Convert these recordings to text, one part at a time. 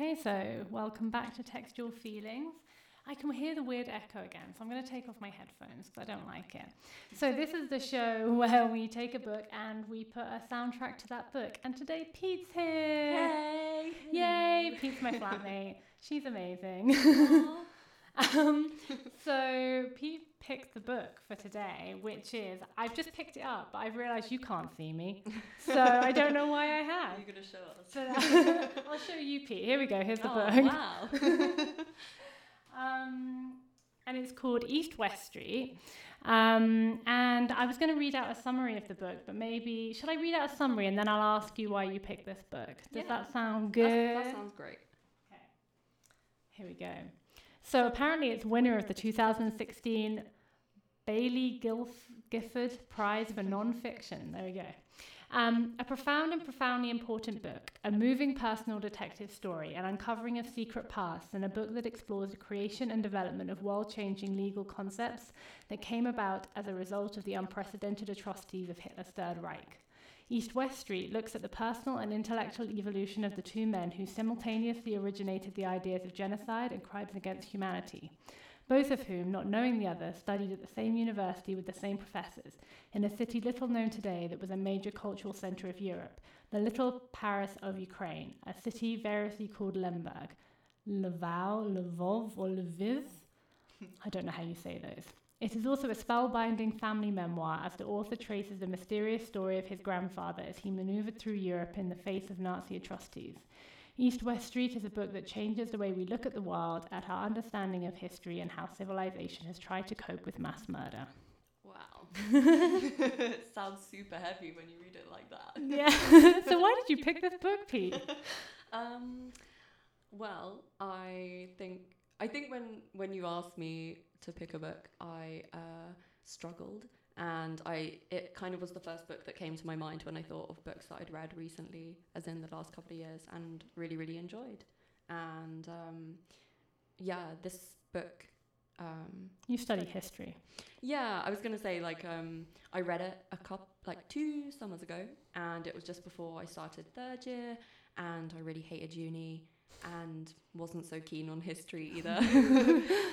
Okay, so welcome back to Textual Feelings. I can hear the weird echo again, so I'm going to take off my headphones because I don't like it. So, this is the show where we take a book and we put a soundtrack to that book. And today, Pete's here. Hey! Yay! Pete's my flatmate. She's amazing. um, so, Pete picked the book for today, which is I've just picked it up, but I've realised you can't see me, so I don't know why I have. You're gonna show us. So I'll show you, Pete. Here we go. Here's the oh, book. wow. Um, and it's called East West Street. Um, and I was going to read out a summary of the book, but maybe should I read out a summary and then I'll ask you why you picked this book? Does Yeah. that sound good? That's- that sounds great. Okay, here we go. So apparently, it's winner of the 2016 Baillie Gilf- Gifford Prize for Nonfiction. There we go. Um, a profound and profoundly important book, a moving personal detective story, an uncovering of secret pasts, and a book that explores the creation and development of world changing legal concepts that came about as a result of the unprecedented atrocities of Hitler's Third Reich. East West Street looks at the personal and intellectual evolution of the two men who simultaneously originated the ideas of genocide and crimes against humanity, both of whom, not knowing the other, studied at the same university with the same professors, in a city little known today that was a major cultural centre of Europe, the little Paris of Ukraine, a city variously called Lemberg, Lvov, Lvov, or Lviv. I don't know how you say those. It is also a spellbinding family memoir as the author traces the mysterious story of his grandfather as he maneuvered through Europe in the face of Nazi atrocities. East West Street is a book that changes the way we look at the world, at our understanding of history, and how civilization has tried to cope with mass murder. Wow. it sounds super heavy when you read it like that. Yeah. so why did you pick this book, Pete? Um, well, I think I think when when you asked me to pick a book, I uh, struggled, and I it kind of was the first book that came to my mind when I thought of books that I'd read recently, as in the last couple of years, and really really enjoyed. And um, yeah, this book. Um, You study history. yeah, I was gonna say like um, I read it a couple like two summers ago, and it was just before I started third year, and I really hated uni and wasn't so keen on history either.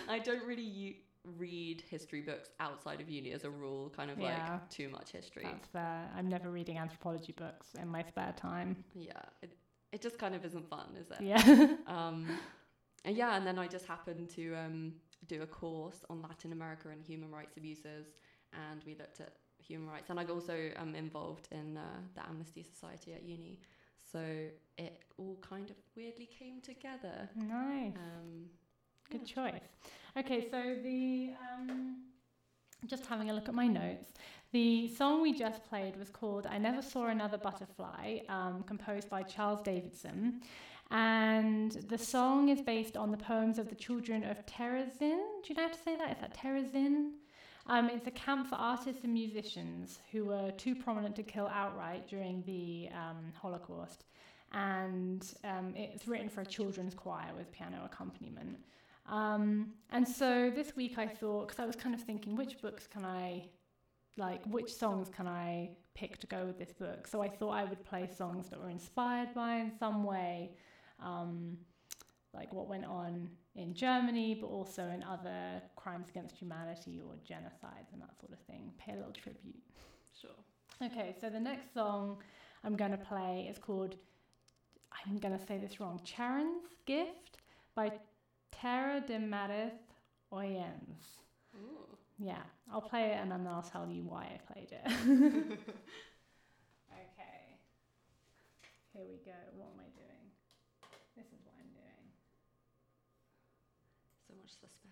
I don't really u- read history books outside of uni as a rule, kind of Yeah. like too much history. That's fair. I'm never reading anthropology books in my spare time. yeah, it it just kind of isn't fun, is it? Yeah. Um, and yeah, and then I just happened to um, do a course on Latin America and human rights abuses, and we looked at human rights. And I also am involved in uh, the Amnesty Society at uni, so it all kind of weirdly came together. nice. Um, Good yeah. choice. Okay, so the um, just having a look at my notes. The song we just played was called "I Never Saw Another Butterfly," um, composed by Charles Davidson, and the song is based on the poems of the children of Terezin. Do you know how to say that? Is that Terezin? Um, it's a camp for artists and musicians who were too prominent to kill outright during the um, Holocaust. And um, it's written for a children's choir with piano accompaniment. Um, and so this week I thought, because I was kind of thinking, which books can I, like, which songs can I pick to go with this book? So I thought I would play songs that were inspired by, in some way, um, like what went on in Germany, but also in other crimes against humanity or genocides and that sort of thing. Pay a little tribute. Sure. Okay, so the next song I'm going to play is called, I'm going to say this wrong, Charon's Gift by Tera de Marez Oyens. Ooh. Yeah, I'll play it and then I'll tell you why I played it. okay, here we go. What am I doing? This is what I'm doing. So much suspense.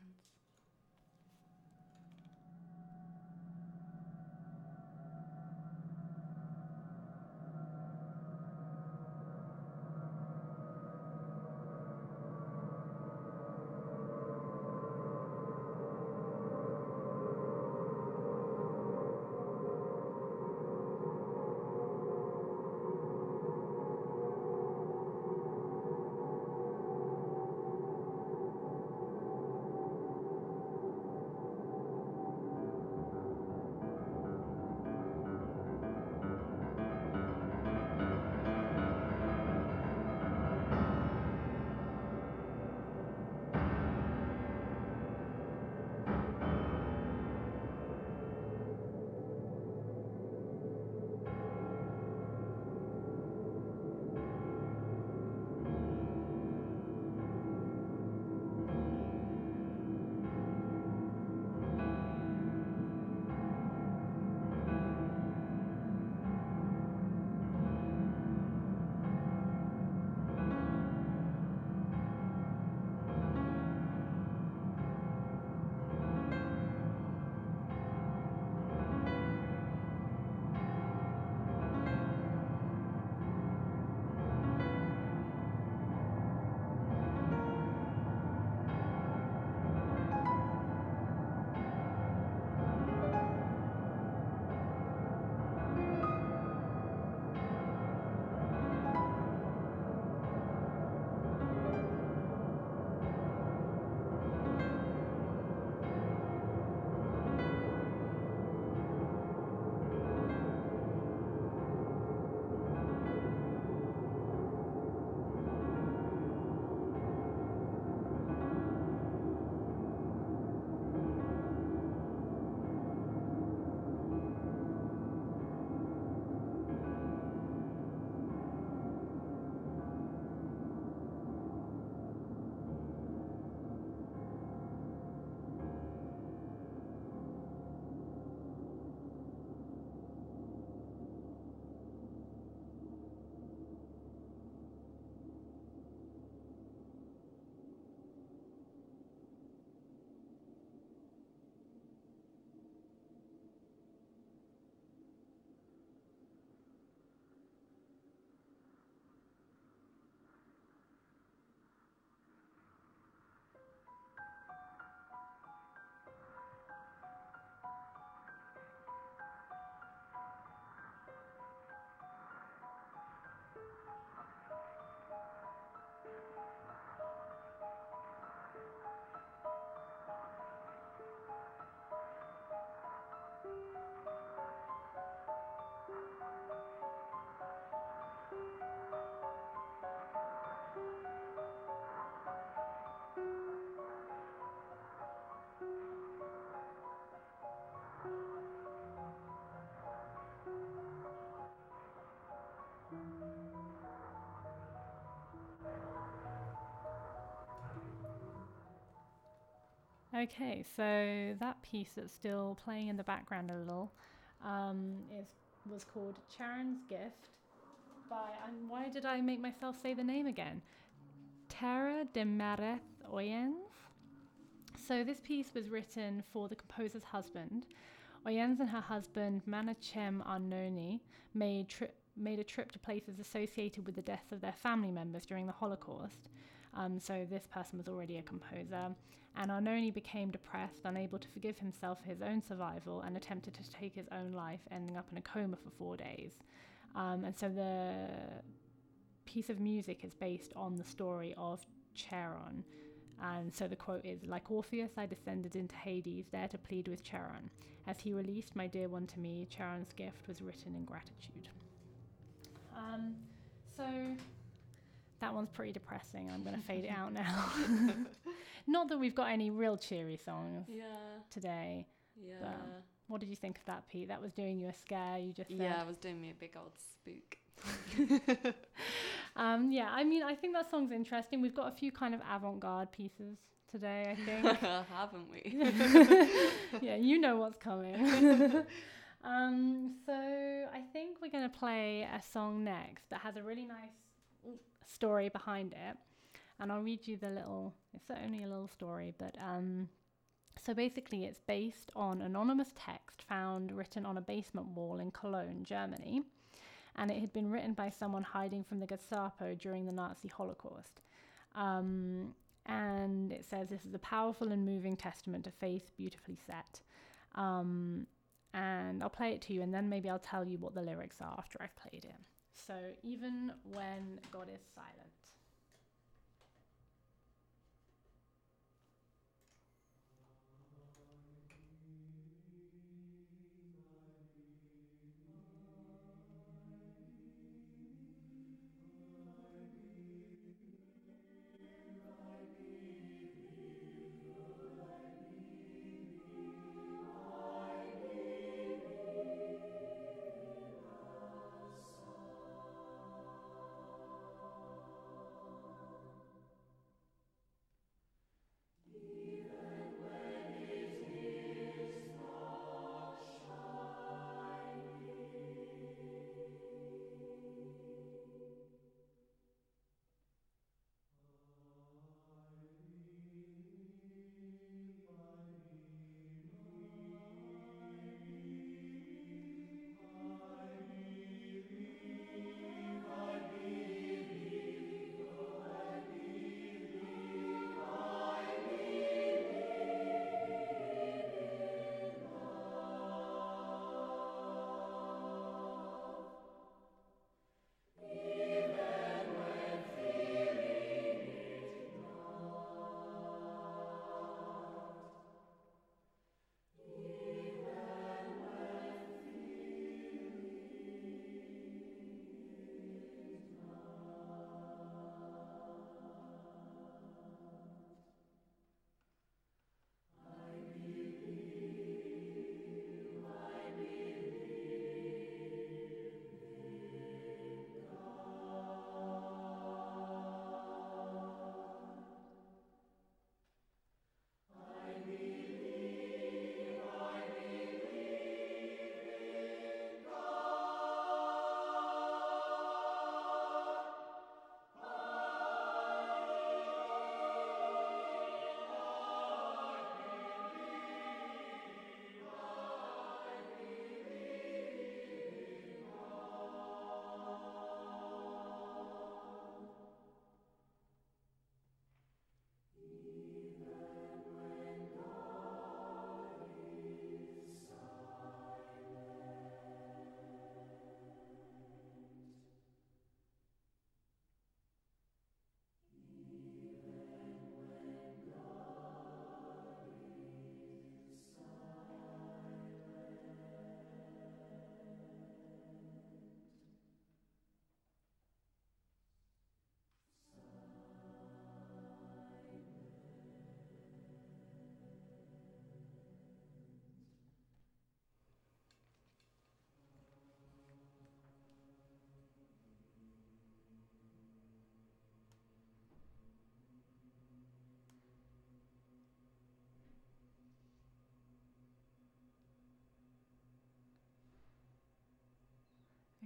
Okay, so that piece that's still playing in the background a little um, is was called Charon's Gift by. And why did I make myself say the name again? Tera de Marez Oyens. So this piece was written for the composer's husband. Oyens and her husband Menachem Arnoni made tri- made a trip to places associated with the deaths of their family members during the Holocaust. Um, so this person was already a composer, and Arnoni became depressed, unable to forgive himself for his own survival, and attempted to take his own life, ending up in a coma for four days. Um, and so the piece of music is based on the story of Charon. And so the quote is Like Orpheus, I descended into Hades, there to plead with Charon. As he released my dear one to me, Charon's gift was written in gratitude. Um, so that one's pretty depressing. I'm going to fade it out now. Not that we've got any real cheery songs Yeah. today. Yeah. What did you think of that, Pete? That was doing you a scare. You just said. yeah, I was doing me a big old spook. Um, yeah, I mean, I think that song's interesting. We've got a few kind of avant-garde pieces today. I think. Haven't we? yeah, you know what's coming. um, so I think we're going to play a song next that has a really nice story behind it, and I'll read you the little. It's only a little story, but um, so basically, it's based on anonymous text found written on a basement wall in Cologne, Germany, and it had been written by someone hiding from the Gestapo during the Nazi Holocaust. Um, and it says this is a powerful and moving testament to faith beautifully set. Um, and I'll play it to you, and then maybe I'll tell you what the lyrics are after I've played it. So, even when God is silent.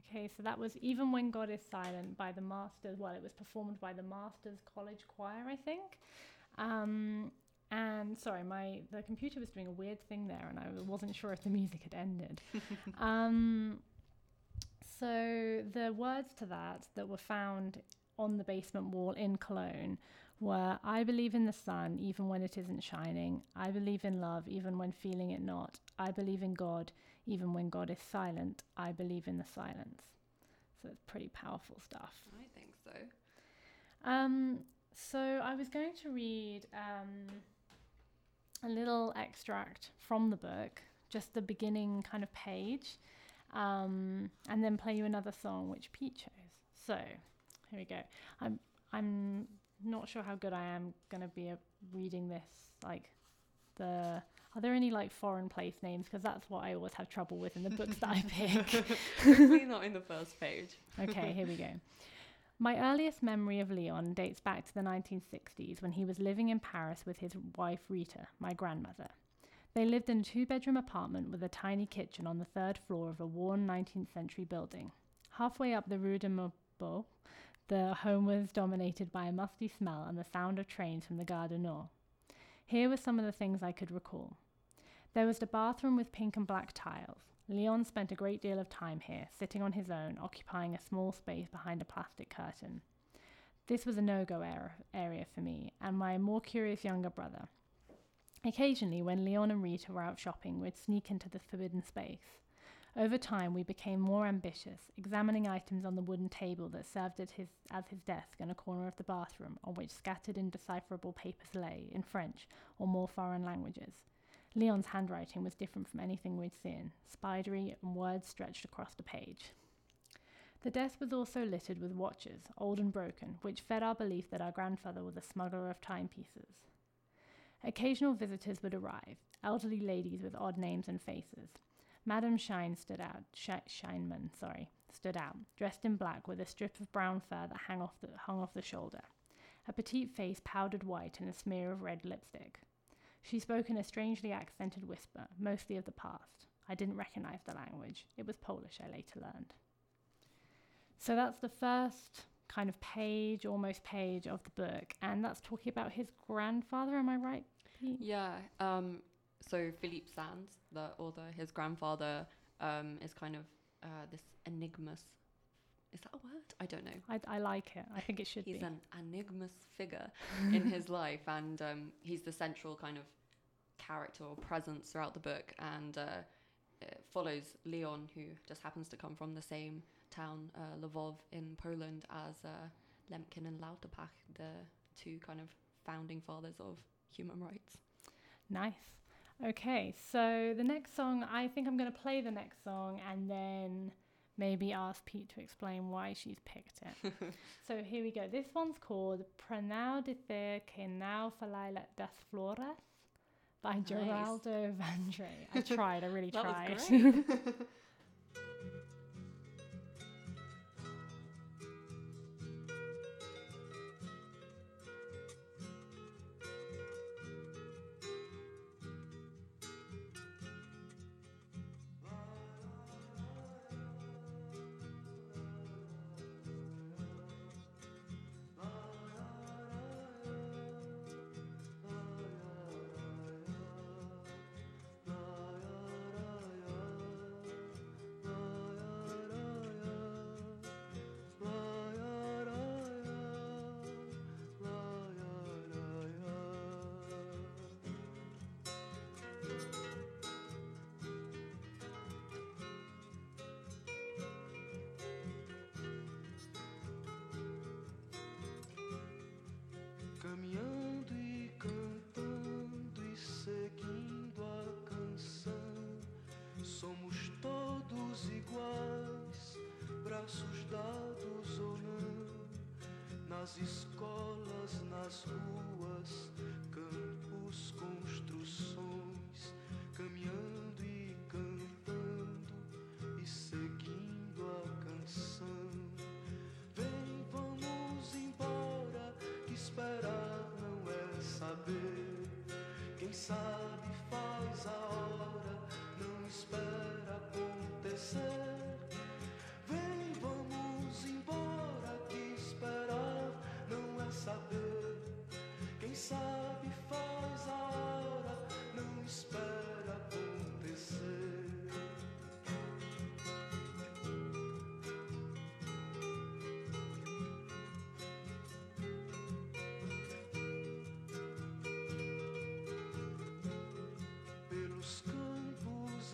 Okay, so that was Even When God Is Silent by the Masters. Well, it was performed by the Masters College Choir, I think. Um, and sorry, my the computer was doing a weird thing there, and I wasn't sure if the music had ended. um, so the words to that that were found on the basement wall in Cologne were I believe in the sun even when it isn't shining. I believe in love even when feeling it not. I believe in God even when God is silent. I believe in the silence. So it's pretty powerful stuff. I think so. Um, so I was going to read um, a little extract from the book, just the beginning kind of page, um, and then play you another song which Pete chose. So here we go. I'm I'm not sure how good I am going to be reading this. Like the are there any like foreign place names? Because that's what I always have trouble with in the books that I pick. Definitely not in the first page. okay, here we go. My earliest memory of Leon dates back to the 1960s when he was living in Paris with his wife Rita, my grandmother. They lived in a two bedroom apartment with a tiny kitchen on the third floor of a worn 19th century building. Halfway up the Rue de Maubeuge, the home was dominated by a musty smell and the sound of trains from the Gare du Nord. Here were some of the things I could recall. There was the bathroom with pink and black tiles. Leon spent a great deal of time here, sitting on his own, occupying a small space behind a plastic curtain. This was a no go area for me and my more curious younger brother. Occasionally, when Leon and Rita were out shopping, we'd sneak into the forbidden space. Over time, we became more ambitious, examining items on the wooden table that served as his, as his desk in a corner of the bathroom, on which scattered indecipherable papers lay, in French or more foreign languages. Leon's handwriting was different from anything we'd seen, spidery and words stretched across the page. The desk was also littered with watches, old and broken, which fed our belief that our grandfather was a smuggler of timepieces. Occasional visitors would arrive, elderly ladies with odd names and faces. Madame Shine stood out, Sh- Scheinman, sorry, stood out, dressed in black with a strip of brown fur that hung off the, hung off the shoulder, a petite face powdered white and a smear of red lipstick. She spoke in a strangely accented whisper, mostly of the past. I didn't recognize the language. It was Polish, I later learned. So that's the first kind of page, almost page of the book, and that's talking about his grandfather. Am I right? Pete? Yeah. Um, so Philippe Sands, the author, his grandfather um, is kind of uh, this enigmas. Is that a word? I don't know. I, I like it. I think it should He's be. an enigmas figure in his life, and um, he's the central kind of character or presence throughout the book, and uh, it follows Leon, who just happens to come from the same town, uh, Lvov in Poland, as uh, Lemkin and Lauterpacht, the two kind of founding fathers of human rights. Nice. Okay, so the next song, I think I'm going to play the next song and then maybe ask Pete to explain why she's picked it. so here we go. This one's called Prenau de Ther que now falai das flores by Nice. Geraldo Vandre. I tried, I really tried. nas escolas, nas ruas,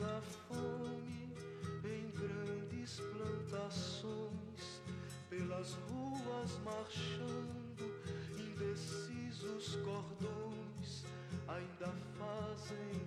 anos a fome em grandes plantações, pelas ruas marchando, indecisos cordões, ainda fazem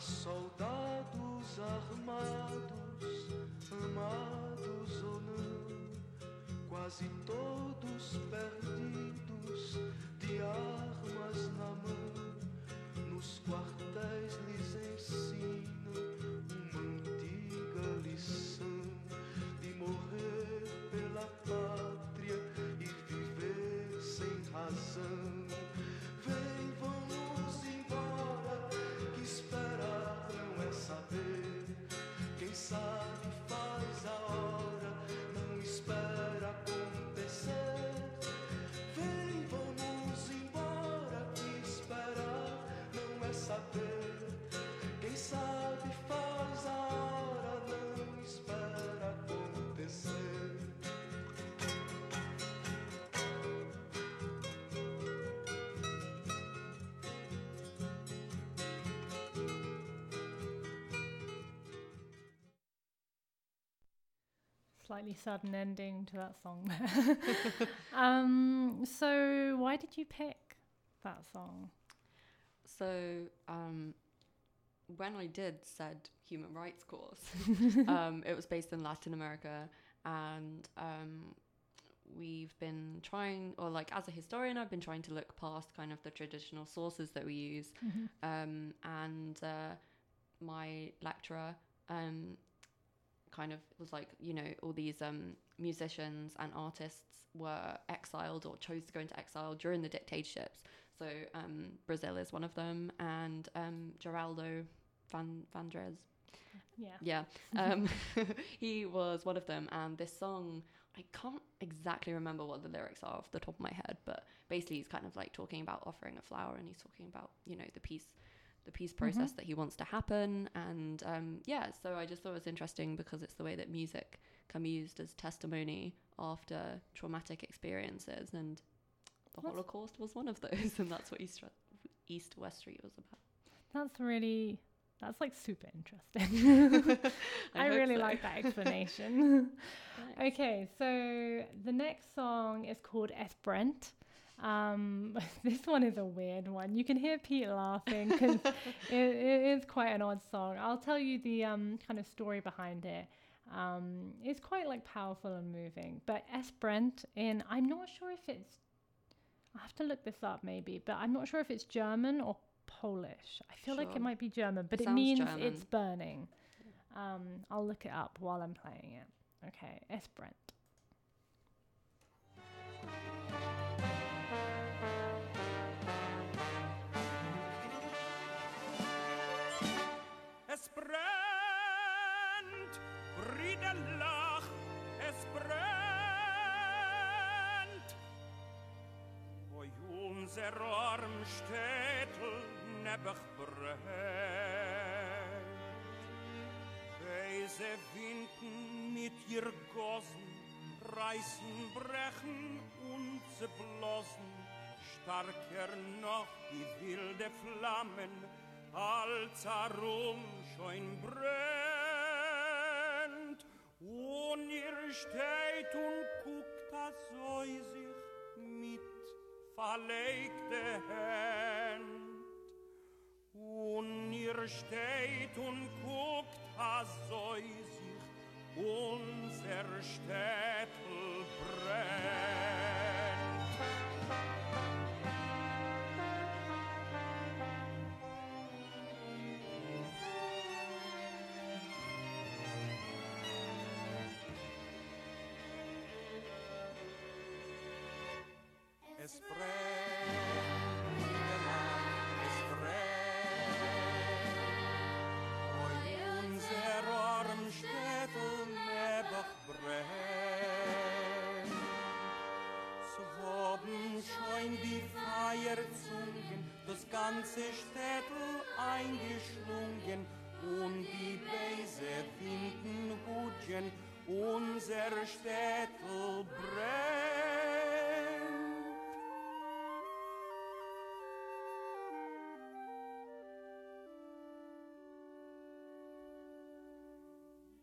Soldados armados, amados ou não, quase todos perdidos, de armas na mão. Slightly sudden ending to that song. um, so, why did you pick that song? So, um, when I did said human rights course, um, it was based in Latin America, and um, we've been trying, or like as a historian, I've been trying to look past kind of the traditional sources that we use, um, and uh, my lecturer um, kind of was like, you know, all these um, musicians and artists were exiled or chose to go into exile during the dictatorships. So um, Brazil is one of them, and um, Geraldo Van Vandres, Yeah. yeah, um, he was one of them. And this song, I can't exactly remember what the lyrics are off the top of my head, but basically he's kind of like talking about offering a flower, and he's talking about you know the peace, the peace process that he wants to happen. And um, yeah, so I just thought it was interesting because it's the way that music can be used as testimony after traumatic experiences, and the That's- Holocaust was one of those, and that's what East East West Street was about. That's really, that's like super interesting. I, hope really so. like that explanation. Thanks. okay, so the next song is called S. Um, this one is a weird one. You can hear Pete laughing because it, it is quite an odd song. I'll tell you the um, kind of story behind it. Um, it's quite like powerful and moving. But S'brent in, I'm not sure if it's, I have to look this up maybe, but I'm not sure if it's German or Polish. I feel like it might be German, but it Sounds means German. it's burning. Um, I'll look it up while I'm playing it. Okay, S'brent. Unser arm Städtel nebach brennt. Weise Winden mit ihr Gossen reißen, brechen und zerblossen. Starker noch die wilde Flammen, als herum schon brennt. Und ihr steht und guckt, das soll sich mit verlegte Hand. Und ihr steht und guckt, as soll sich unser Städtel brennt. Ganze Städtel eingeschlungen und die Beise finden Hutchen, unser Städtel brennt.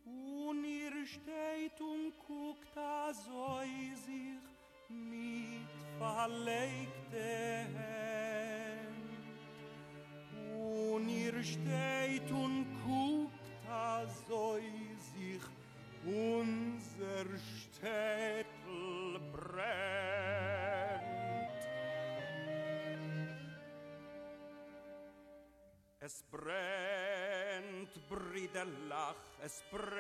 Und ihr steht und guckt da so sich mit verlegte Hand. Steht und guckt da so sich unser Städtel brennt. Es brennt, Briderlach, es brennt.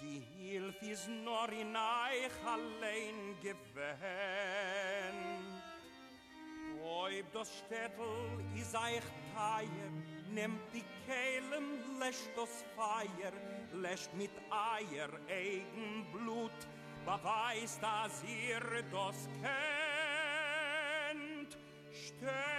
Die Hilf ist nur in euch allein gewähnt. Das Städtel is euch teier, nehmt die Kehlen, löscht das Feier, löscht mit Eier eigen Blut, beweist, dass ihr das kennt. Steht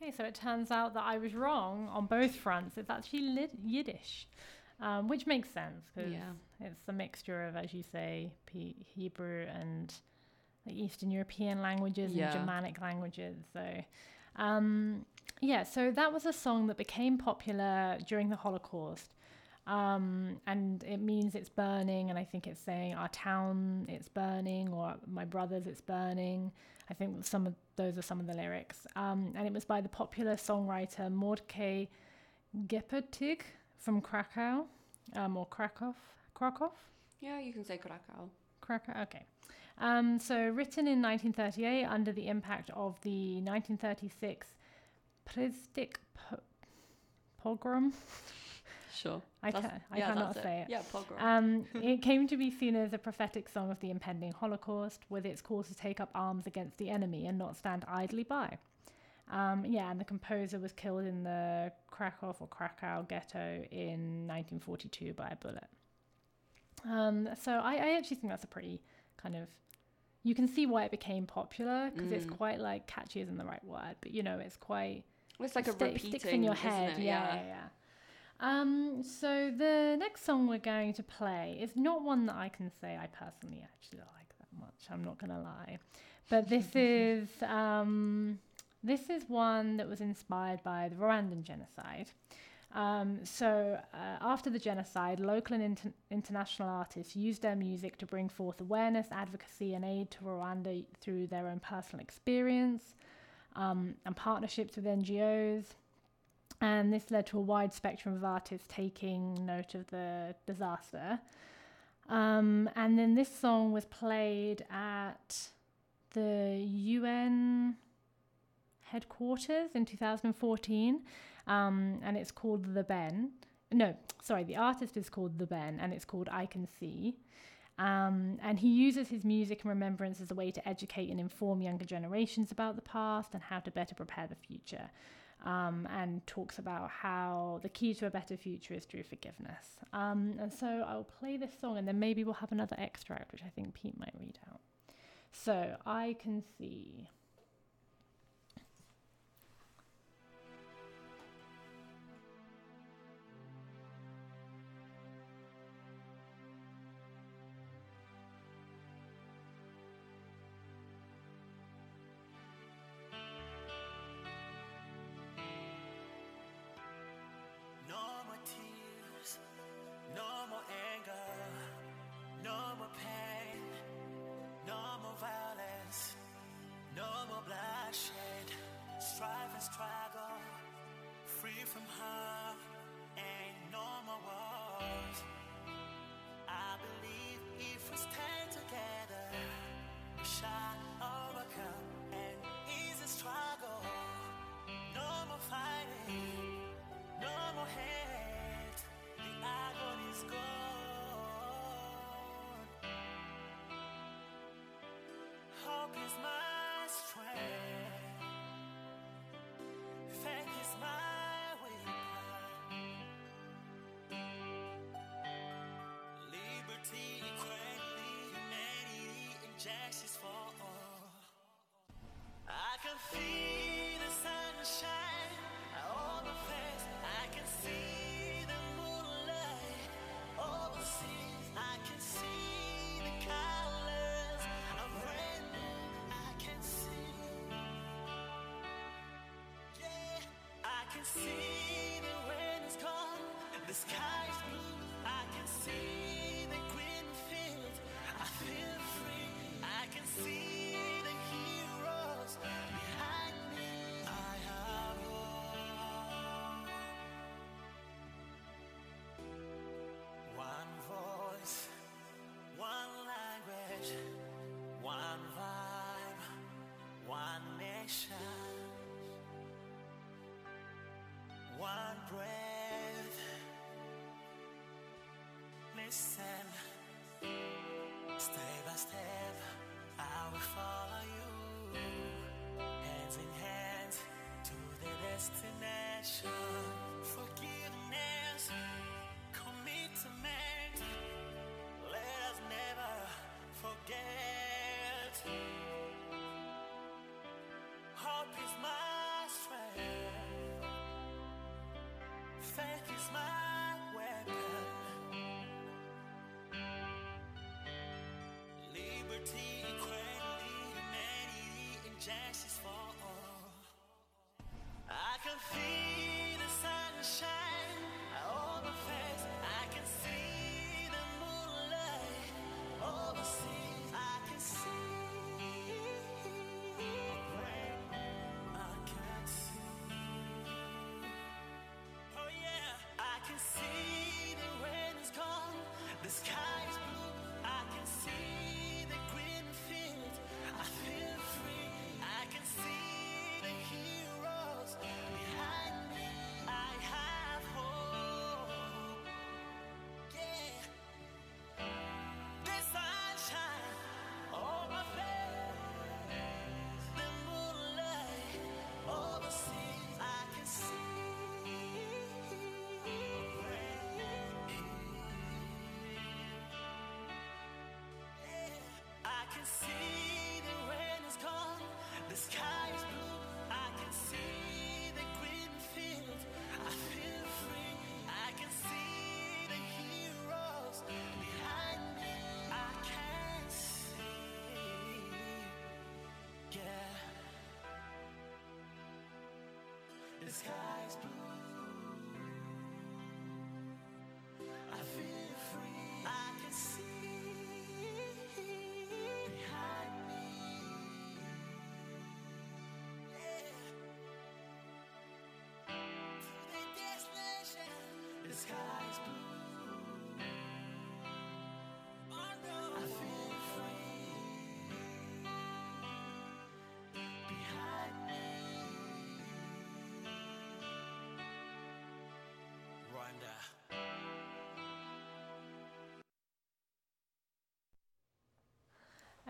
Okay, so it turns out that I was wrong on both fronts. It's actually lit- Yiddish, um, which makes sense because Yeah. it's a mixture of, as you say, P- Hebrew and like Eastern European languages Yeah. and Germanic languages. So, um, yeah, so that was a song that became popular during the Holocaust. Um, and it means it's burning, and I think it's saying our town it's burning, or my brothers it's burning. I think some of those are some of the lyrics. Um, and it was by the popular songwriter Mordecai Gebirtig from Krakow, um, or Krakow, Krakow, Yeah, you can say Krakow. Krakow. Okay. Um, so written in 1938 under the impact of the 1936 Przytyk po- pogrom. Sure. I That's- can I yeah, cannot say it. Yeah, pogrom. Um, it came to be seen as a prophetic song of the impending Holocaust, with its call to take up arms against the enemy and not stand idly by. Um, yeah, and the composer was killed in the Krakow or Krakow ghetto in 1942 by a bullet. Um, so I, I actually think that's a pretty kind of. You can see why it became popular because it's Mm. quite like catchy isn't the right word, but you know it's quite it's like a sta- repeating, sticks in your head. Yeah, yeah, yeah. Um, so the next song we're going to play is not one that I can say I personally actually like that much. I'm not gonna lie, but this is um, this is one that was inspired by the Rwandan genocide. Um, so uh, after the genocide, local and inter- international artists used their music to bring forth awareness, advocacy, and aid to Rwanda through their own personal experience um, and partnerships with NGOs. And this led to a wide spectrum of artists taking note of the disaster. Um, and then this song was played at the UN headquarters in 2014. Um, and it's called The Ben. No, sorry, the artist is called The Ben, and it's called I Can See. Um, and he uses his music and remembrance as a way to educate and inform younger generations about the past and how to better prepare the future. Um, and talks about how the key to a better future is through forgiveness. Um, and so I'll play this song and then maybe we'll have another extract, which I think Pete might read out. So I can see. bloodshed, strife and struggle, free from harm and no more wars. I believe if we stand together, we shall overcome and ease struggle. No more fighting, no more hate. The agony is gone. Hope is mine. humanity, equality, humanity, injustice for Listen, step by step, I will follow you, hands in hand to the destination. Liberty, equality, humanity, and justice for sky is blue. I can see the green fields. I feel free. I can see the heroes behind me. I can see. Yeah. The sky is blue.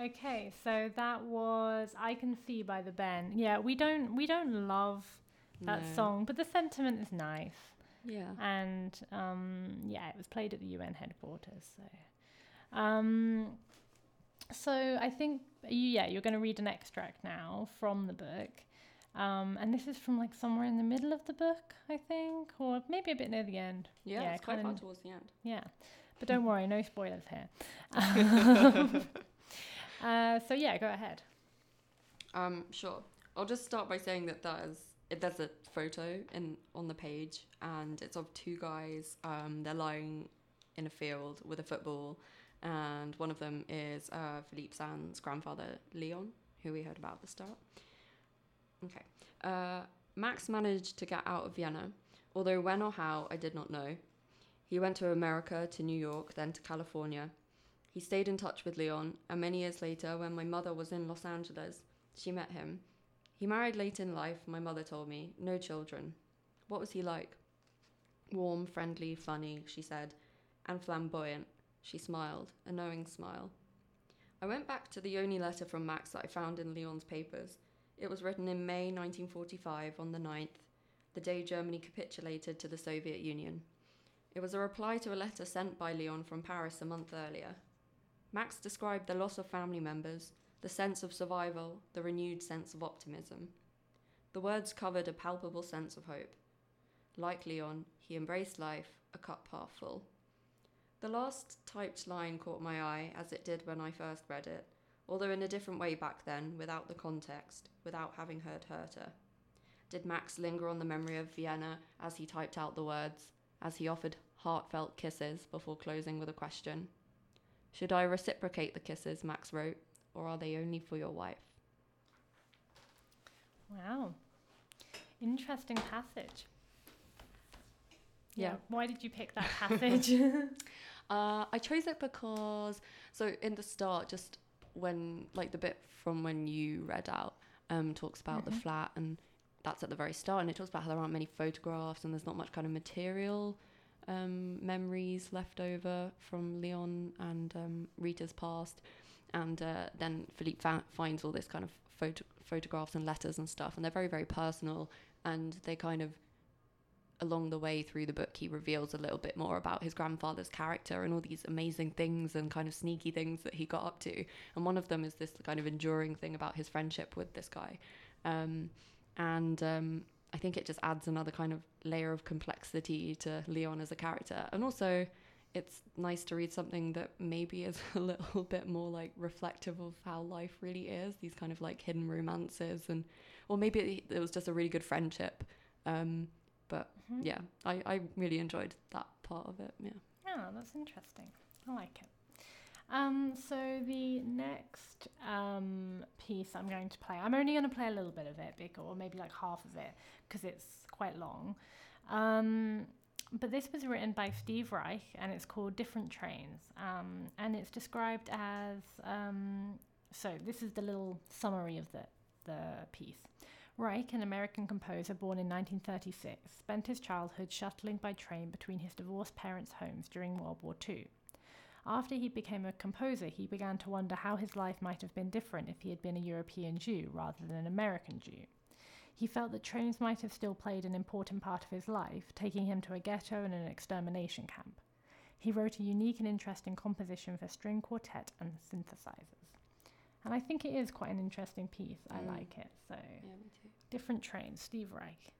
Okay, so that was "I Can See" by the Ben. Yeah, we don't we don't love that No. song, but the sentiment is nice, Yeah. and um, yeah, it was played at the UN headquarters. So, um, so I think you, yeah, you're going to read an extract now from the book, um, and this is from like somewhere in the middle of the book, I think, or maybe a bit near the end. Yeah, Yeah, it's quite far towards the end. Yeah, but don't worry, no spoilers here. uh, so yeah, go ahead. Um, sure. I'll just start by saying that that is there's a photo in on the page, and it's of two guys. Um, they're lying in a field with a football, and one of them is uh, Philippe Sand's grandfather, Leon, who we heard about at the start. Okay. Uh, Max managed to get out of Vienna, although when or how I did not know. He went to America, to New York, then to California. He stayed in touch with Leon, and many years later, when my mother was in Los Angeles, she met him. He married late in life, my mother told me, no children. What was he like? Warm, friendly, funny, she said, and flamboyant. She smiled, a knowing smile. I went back to the only letter from Max that I found in Leon's papers. It was written in May 1945 on the 9th, the day Germany capitulated to the Soviet Union. It was a reply to a letter sent by Leon from Paris a month earlier. Max described the loss of family members, the sense of survival, the renewed sense of optimism. The words covered a palpable sense of hope. Like Leon, he embraced life, a cup half full. The last typed line caught my eye, as it did when I first read it, although in a different way back then, without the context, without having heard Herter. Did Max linger on the memory of Vienna as he typed out the words, as he offered heartfelt kisses before closing with a question? Should I reciprocate the kisses, Max wrote, or are they only for your wife? Wow. Interesting passage. Yeah. Why did you pick that passage? Uh, I chose it because so in the start, just when like the bit from when you read out um, talks about the Mhm. flat, and that's at the very start, and it talks about how there aren't many photographs and there's not much kind of material um, memories left over from Leon and um, Rita's past, and uh, then Philippe fa- finds all this kind of photo- photographs and letters and stuff, and they're very very personal, and they kind of along the way through the book, he reveals a little bit more about his grandfather's character and all these amazing things and kind of sneaky things that he got up to. And one of them is this kind of enduring thing about his friendship with this guy. Um, and um, I think it just adds another kind of layer of complexity to Leon as a character. And also, it's nice to read something that maybe is a little bit more like reflective of how life really is. These kind of like hidden romances, and or maybe it was just a really good friendship. Um, but Mhm. yeah, I, I really enjoyed that part of it. Yeah. Oh, that's interesting. I like it. Um, so the next piece I'm going to play, I'm only going to play a little bit of it, or maybe like half of it, because it's quite long. Um, but this was written by Steve Reich, and it's called Different Trains, um, and it's described as um, so. This is the little summary of the the piece. Reich, an American composer born in 1936, spent his childhood shuttling by train between his divorced parents' homes during World War II. After he became a composer, he began to wonder how his life might have been different if he had been a European Jew rather than an American Jew. He felt that trains might have still played an important part of his life, taking him to a ghetto and an extermination camp. He wrote a unique and interesting composition for string quartet and synthesizers. And I think it is quite an interesting piece. I Mm. like it. So, Yeah, me too. different trains, Steve Reich.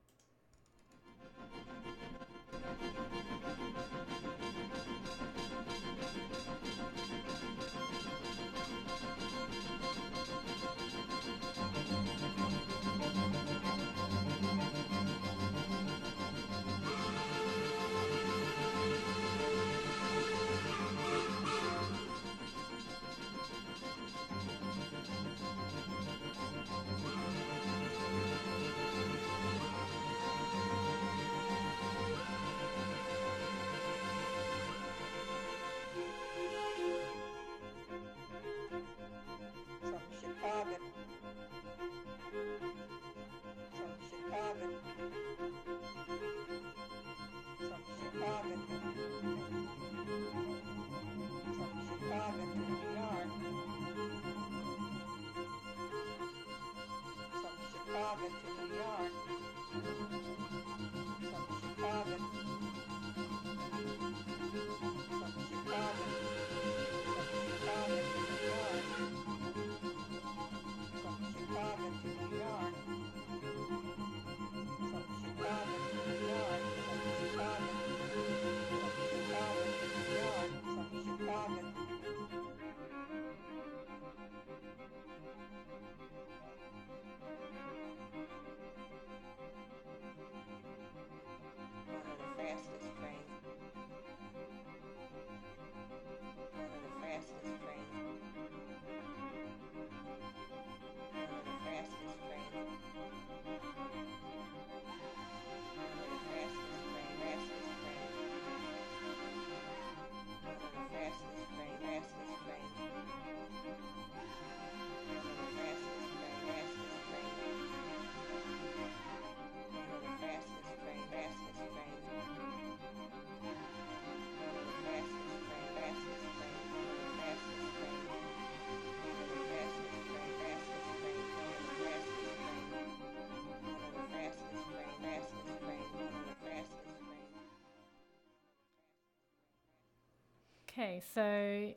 Okay, so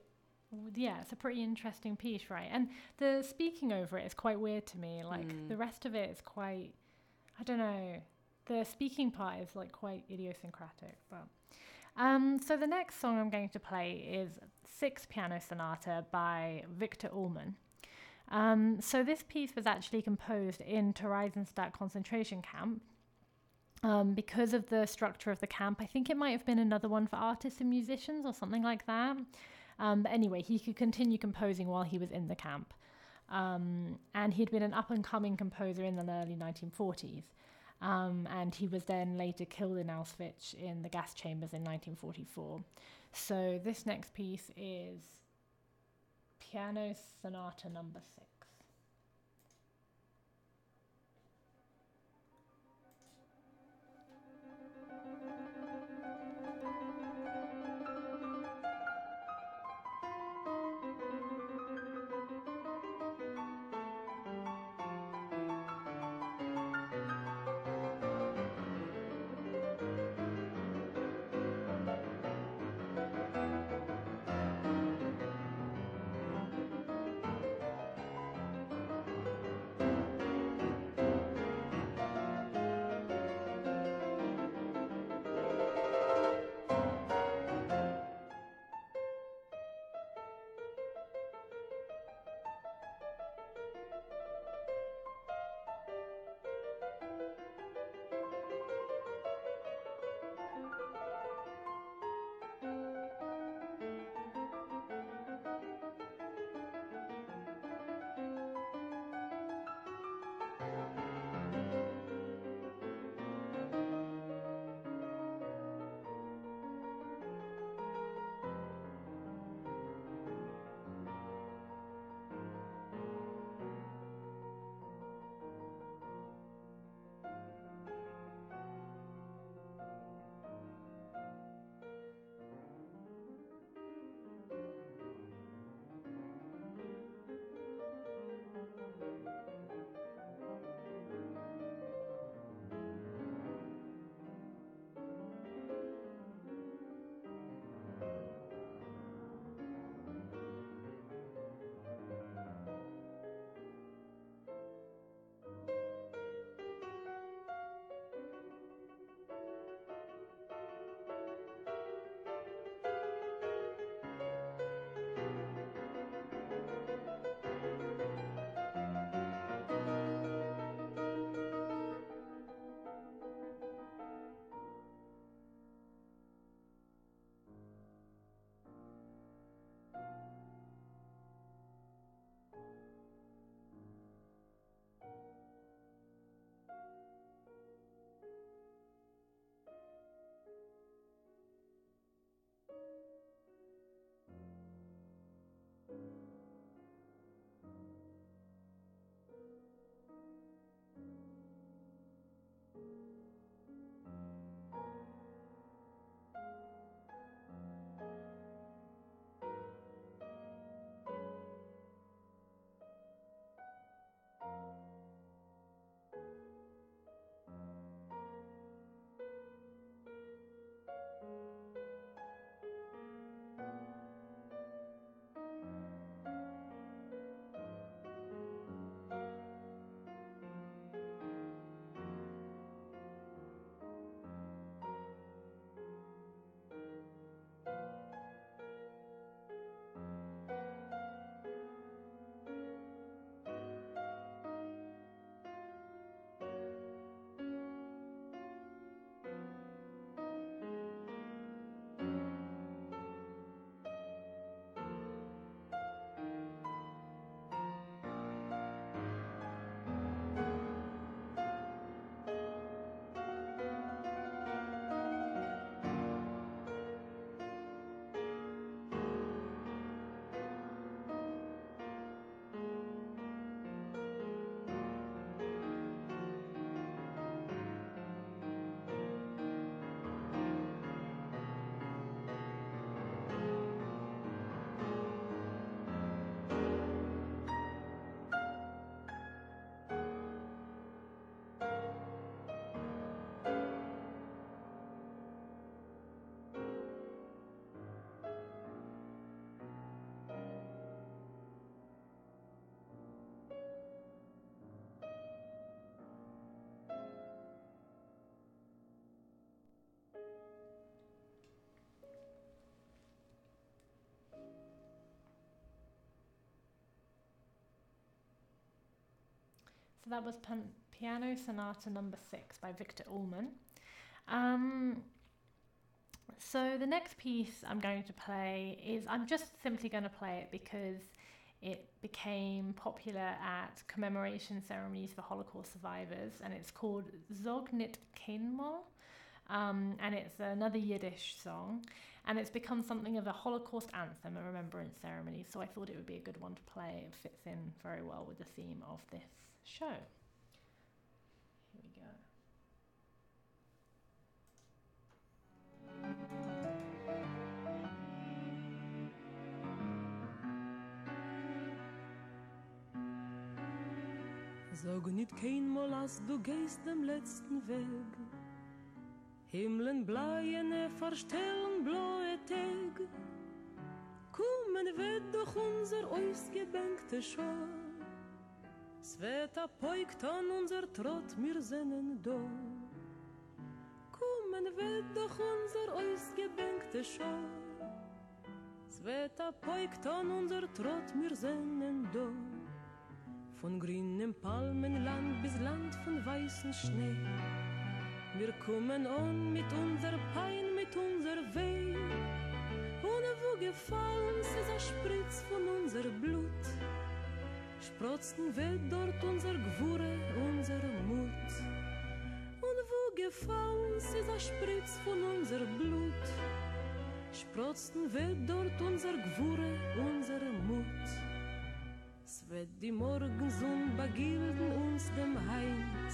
yeah, it's a pretty interesting piece, right? And the speaking over it is quite weird to me. Like Mm. the rest of it is quite, I don't know. The speaking part is like quite idiosyncratic, but. Um, so the next song I'm going to play is Six Piano Sonata by Viktor Ullmann. Um, so this piece was actually composed in Theresienstadt concentration camp. Um, because of the structure of the camp, I think it might have been another one for artists and musicians or something like that. Um, but anyway, he could continue composing while he was in the camp. Um, and he'd been an up and coming composer in the early 1940s. Um, and he was then later killed in Auschwitz in the gas chambers in 1944. So this next piece is Piano Sonata number six. So that was Pan- Piano Sonata Number Six by Viktor Ullmann. Um, so the next piece I'm going to play is I'm just simply going to play it because it became popular at commemoration ceremonies for Holocaust survivors, and it's called Zognit Keinmol, um, and it's another Yiddish song, and it's become something of a Holocaust anthem, a remembrance ceremony. So I thought it would be a good one to play. It fits in very well with the theme of this show. Here we go. Sag nicht kein Mal, als du gehst dem letzten Weg. Himmeln bleiene er verstellen blaue Tag. Kommen wird doch unser ausgebänkte Schau. Es wird apoigt an unser Trott, wir sinnen da. Kommen wird doch unser ausgebänkte Schau. Es wird apoigt an unser Trott, wir sinnen da. Von grünem Palmenland bis Land von weißen Schnee. Wir kommen an mit unser Pein, mit unser Weh. Ohne wo gefallen, es ist ein Spritz von unser Blut. Sprotzen wird dort unser Gwure, unser Mut. Und wo gefallen, ist ein Spritz von unser Blut. Sprotzen wird dort unser Gwure, unser Mut. Es wird die Morgensonn begilden uns dem Heint.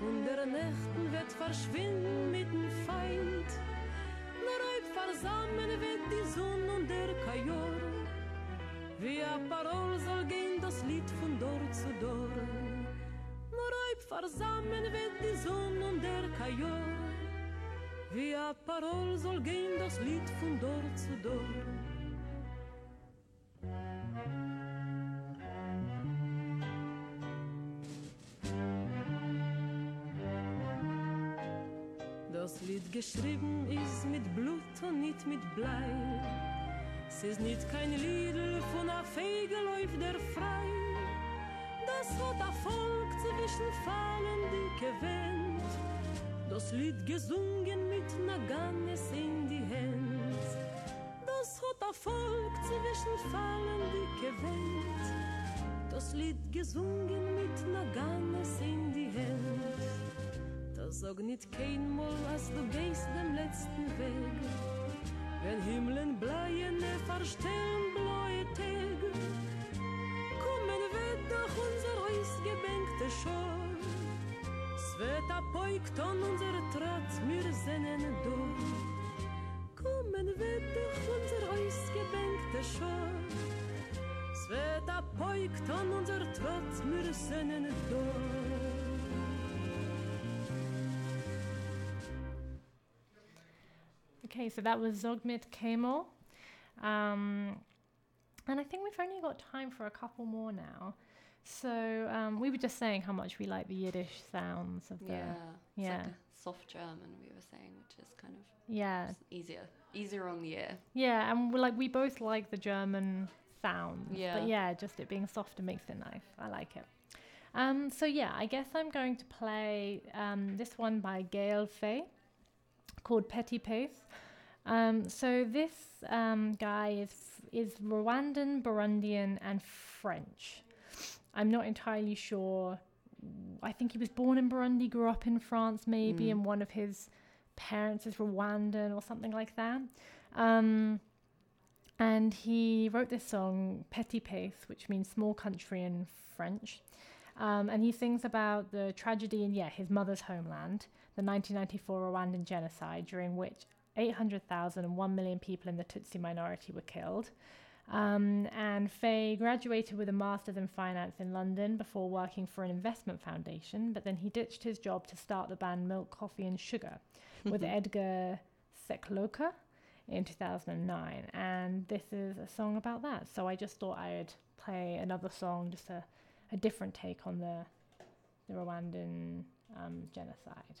Und der Nächten wird verschwinden mit dem Feind. Nur heute versammeln wird die Sonne und der Kajor. Wie a Parol soll gehen das Lied von Dor zu Dor. Nur heute versammeln wird die Sonne und der Kajor. Wie a Parol soll gehen das Lied von Dor zu Dor. Das Lied geschrieben ist mit Blut und nicht mit Blei. Es ist nicht kein Liedl von a Fege läuft der frei. Das hat a Volk zwischen Fallen dicke Wind. Das Lied gesungen mit Naganes in die Hand. Das hat a Volk zwischen Fallen dicke Wind. Das Lied gesungen mit Naganes in die Hand. Das sag nicht kein Mal, als du gehst dem letzten Weg. Wenn Himmeln bleiene verstellen blaue Tag, kommen wird doch unser ausgebänkte Schor. Es wird apoigt an unser Trotz, wir sinnen durch. Kommen wird doch unser ausgebänkte Schor. Es wird apoigt an unser Trotz, wir sinnen durch. Okay, so that was Zogmit Kemel. Um, and I think we've only got time for a couple more now. So um, we were just saying how much we like the Yiddish sounds of the. Yeah. Yeah. like soft German we were saying, which is kind of Yeah. easier. Easier on the ear. Yeah, and we're like we both like the German sounds. Yeah. But yeah, just it being softer makes it nice. I like it. Um, so yeah, I guess I'm going to play um, this one by Gaël Faye called Petty Pace. Um, so this um, guy is is Rwandan, Burundian, and French. I'm not entirely sure. I think he was born in Burundi, grew up in France, maybe, Mm. and one of his parents is Rwandan or something like that. Um, and he wrote this song, Petit Pays, which means small country in French. Um, and he sings about the tragedy in, yeah, his mother's homeland, the 1994 Rwandan genocide, during which 800,000 and 1 million people in the Tutsi minority were killed. Um, and Faye graduated with a master's in finance in London before working for an investment foundation, but then he ditched his job to start the band Milk, Coffee and Sugar with Edgar Sekloka in 2009. And this is a song about that. So I just thought I would play another song, just a, a different take on the, the Rwandan um, genocide.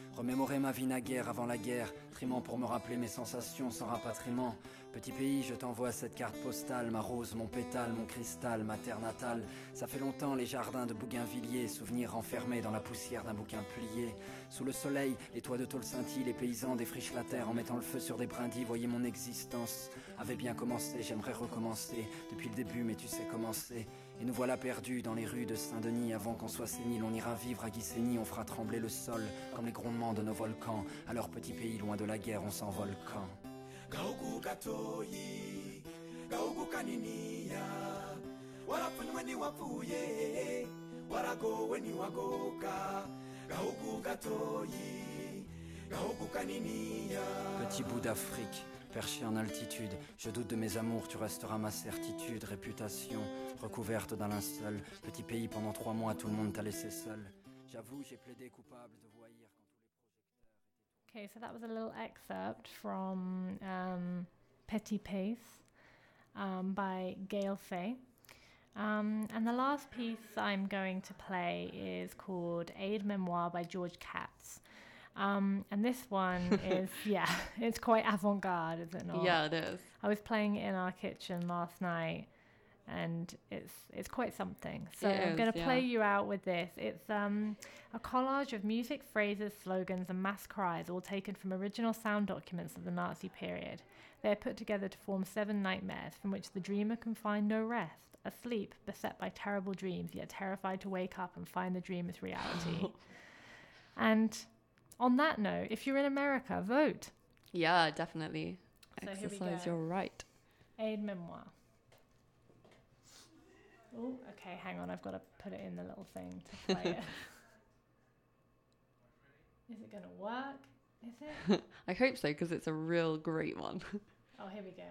Remémorer ma vie naguère avant la guerre, trimant pour me rappeler mes sensations sans rapatriement. Petit pays, je t'envoie cette carte postale, ma rose, mon pétale, mon cristal, ma terre natale. Ça fait longtemps les jardins de Bougainvilliers, souvenirs enfermés dans la poussière d'un bouquin plié. Sous le soleil, les toits de tôle scintillent, les paysans défrichent la terre en mettant le feu sur des brindilles. Voyez mon existence avait bien commencé, j'aimerais recommencer depuis le début, mais tu sais comment c'est. Et nous voilà perdus dans les rues de Saint-Denis. Avant qu'on soit sénile, on ira vivre à Guissény, on fera trembler le sol comme les grondements de nos volcans. À leur petit pays, loin de la guerre, on s'envole quand Petit bout d'Afrique, perché en altitude, je doute de mes amours, tu resteras ma certitude, réputation recouverte d'un linceul. Petit pays, pendant trois mois, tout le monde t'a laissé seul. J'avoue, j'ai plaidé coupable de voyir quand tous les projecteurs. Okay, so that was a little excerpt from um, Petty Pace um, by Gail Fay. Um, and the last piece I'm going to play is called Aid Memoir by George Katz. Um, and this one is, yeah, it's quite avant garde, is it not? Yeah, it is. I was playing it in our kitchen last night, and it's it's quite something. So It I'm going to play you out with this. It's um, a collage of music, phrases, slogans, and mass cries, all taken from original sound documents of the Nazi period. They're put together to form seven nightmares from which the dreamer can find no rest, asleep, beset by terrible dreams, yet terrified to wake up and find the dream is reality. and on that note, if you're in America, vote. Yeah, definitely. So Exercise your right. Aide-Mémoire. Oh, okay, hang on. I've got to put it in the little thing to play it. Is it going to work? Is it? I hope so because it's a real great one. Oh, here we go.